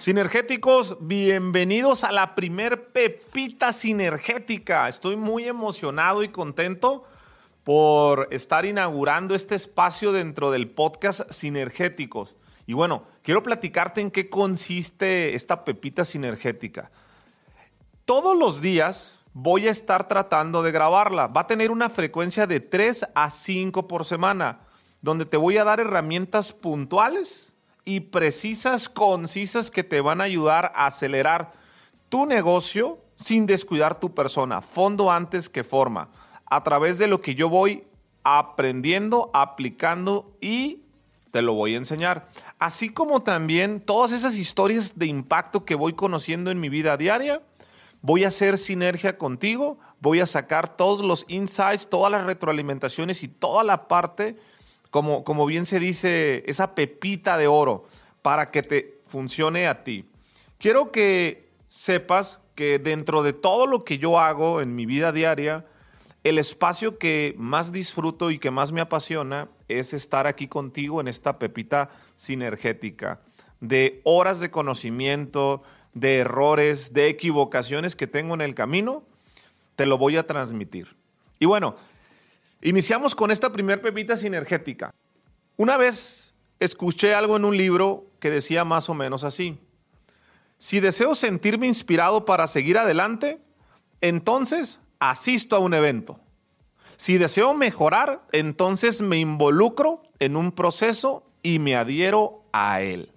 Sinergéticos, bienvenidos a la primer pepita sinergética. Estoy muy emocionado y contento por estar inaugurando este espacio dentro del podcast Sinergéticos. Y bueno, quiero platicarte en qué consiste esta pepita sinergética. Todos los días voy a estar tratando de grabarla. Va a tener una frecuencia de 3 a 5 por semana, donde te voy a dar herramientas puntuales y precisas, concisas que te van a ayudar a acelerar tu negocio sin descuidar tu persona, fondo antes que forma, a través de lo que yo voy aprendiendo, aplicando y te lo voy a enseñar. Así como también todas esas historias de impacto que voy conociendo en mi vida diaria, voy a hacer sinergia contigo, voy a sacar todos los insights, todas las retroalimentaciones y toda la parte como, como bien se dice, esa pepita de oro para que te funcione a ti. Quiero que sepas que dentro de todo lo que yo hago en mi vida diaria, el espacio que más disfruto y que más me apasiona es estar aquí contigo en esta pepita sinergética de horas de conocimiento, de errores, de equivocaciones que tengo en el camino, te lo voy a transmitir. Y bueno, Iniciamos con esta primer pepita sinergética. Una vez escuché algo en un libro que decía más o menos así. Si deseo sentirme inspirado para seguir adelante, entonces asisto a un evento. Si deseo mejorar, entonces me involucro en un proceso y me adhiero a él.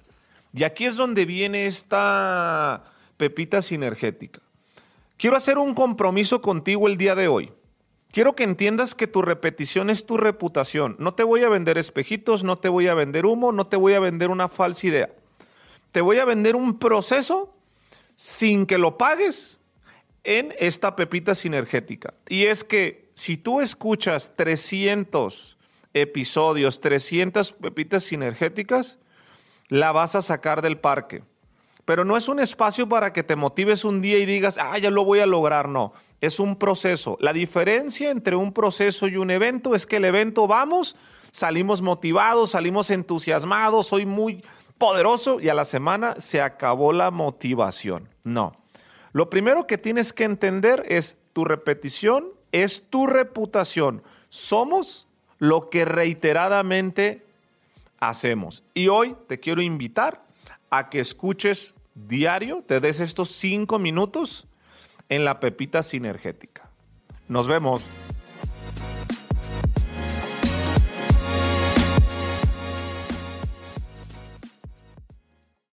Y aquí es donde viene esta pepita sinergética. Quiero hacer un compromiso contigo el día de hoy. Quiero que entiendas que tu repetición es tu reputación. No te voy a vender espejitos, no te voy a vender humo, no te voy a vender una falsa idea. Te voy a vender un proceso sin que lo pagues en esta pepita sinergética. Y es que si tú escuchas 300 episodios, 300 pepitas sinergéticas, la vas a sacar del parque. Pero no es un espacio para que te motives un día y digas, ah, ya lo voy a lograr. No, es un proceso. La diferencia entre un proceso y un evento es que el evento vamos, salimos motivados, salimos entusiasmados, soy muy poderoso y a la semana se acabó la motivación. No. Lo primero que tienes que entender es tu repetición es tu reputación. Somos lo que reiteradamente hacemos. Y hoy te quiero invitar a que escuches diario, te des estos cinco minutos en la pepita sinergética. Nos vemos.